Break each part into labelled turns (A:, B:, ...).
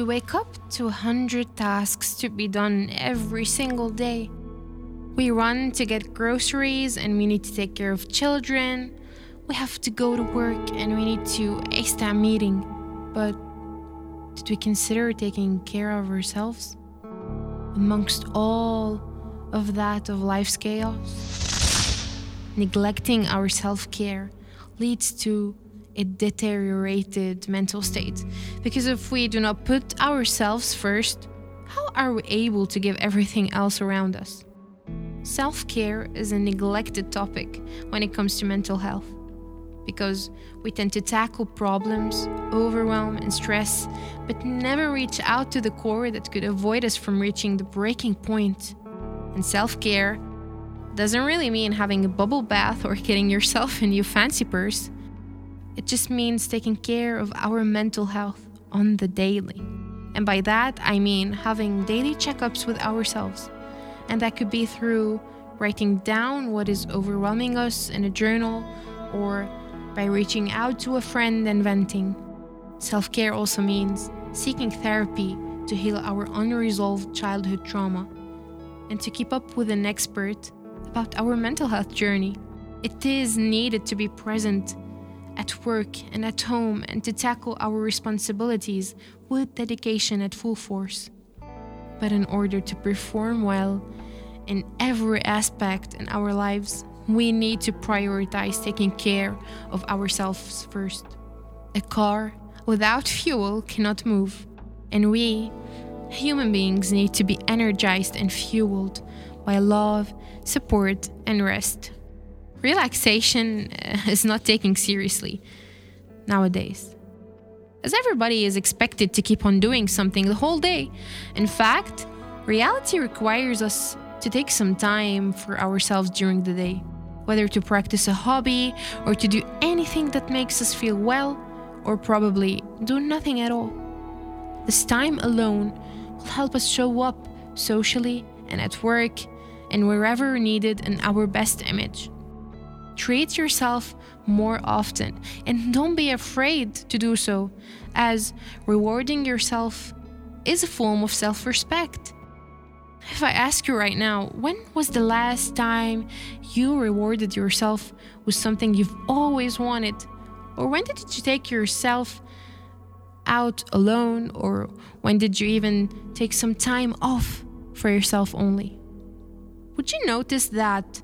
A: We wake up to a hundred tasks to be done every single day. We run to get groceries and we need to take care of children. We have to go to work and we need to ace that meeting. But did we consider taking care of ourselves? Amongst all of that of life's chaos, neglecting our self care leads to a deteriorated mental state. Because if we do not put ourselves first, how are we able to give everything else around us? Self care is a neglected topic when it comes to mental health because we tend to tackle problems, overwhelm, and stress, but never reach out to the core that could avoid us from reaching the breaking point. And self care doesn't really mean having a bubble bath or getting yourself a new fancy purse. It just means taking care of our mental health on the daily. And by that, I mean having daily checkups with ourselves and that could be through writing down what is overwhelming us in a journal or by reaching out to a friend and venting. Self care also means seeking therapy to heal our unresolved childhood trauma and to keep up with an expert about our mental health journey. It is needed to be present at work and at home and to tackle our responsibilities with dedication at full force. But in order to perform well in every aspect in our lives, we need to prioritize taking care of ourselves first. A car without fuel cannot move, and we, human beings, need to be energized and fueled by love, support, and rest. Relaxation uh, is not taken seriously nowadays as everybody is expected to keep on doing something the whole day. In fact, reality requires us to take some time for ourselves during the day, whether to practice a hobby or to do anything that makes us feel well, or probably do nothing at all. This time alone will help us show up socially and at work and wherever needed in our best image. Treat yourself more often and don't be afraid to do so, as rewarding yourself is a form of self respect. If I ask you right now, when was the last time you rewarded yourself with something you've always wanted? Or when did you take yourself out alone? Or when did you even take some time off for yourself only? Would you notice that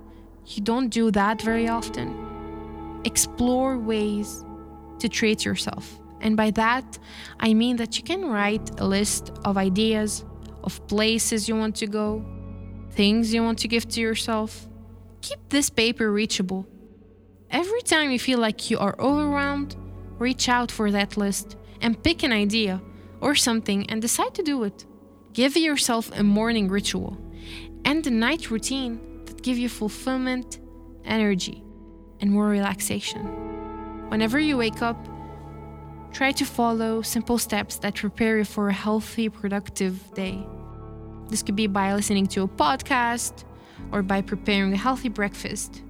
A: you don't do that very often. Explore ways to treat yourself. And by that, I mean that you can write a list of ideas, of places you want to go, things you want to give to yourself. Keep this paper reachable. Every time you feel like you are overwhelmed, reach out for that list and pick an idea or something and decide to do it. Give yourself a morning ritual and a night routine give you fulfillment, energy, and more relaxation. Whenever you wake up, try to follow simple steps that prepare you for a healthy, productive day. This could be by listening to a podcast or by preparing a healthy breakfast.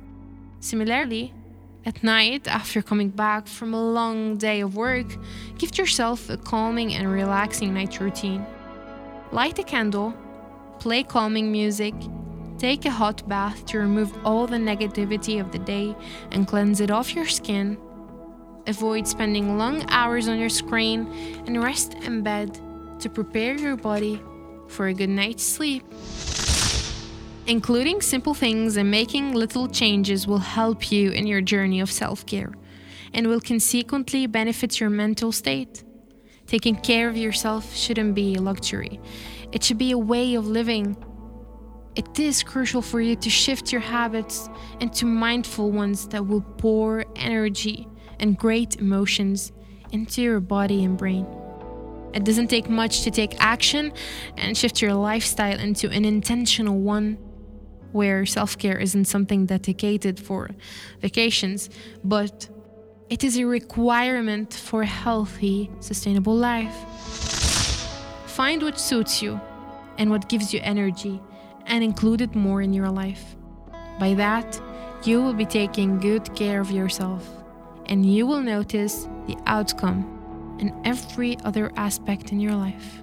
A: Similarly, at night, after coming back from a long day of work, give yourself a calming and relaxing night routine. Light a candle, play calming music, Take a hot bath to remove all the negativity of the day and cleanse it off your skin. Avoid spending long hours on your screen and rest in bed to prepare your body for a good night's sleep. Including simple things and making little changes will help you in your journey of self care and will consequently benefit your mental state. Taking care of yourself shouldn't be a luxury, it should be a way of living it is crucial for you to shift your habits into mindful ones that will pour energy and great emotions into your body and brain. It doesn't take much to take action and shift your lifestyle into an intentional one where self care isn't something dedicated for vacations, but it is a requirement for a healthy, sustainable life. Find what suits you and what gives you energy and include it more in your life. By that, you will be taking good care of yourself and you will notice the outcome and every other aspect in your life.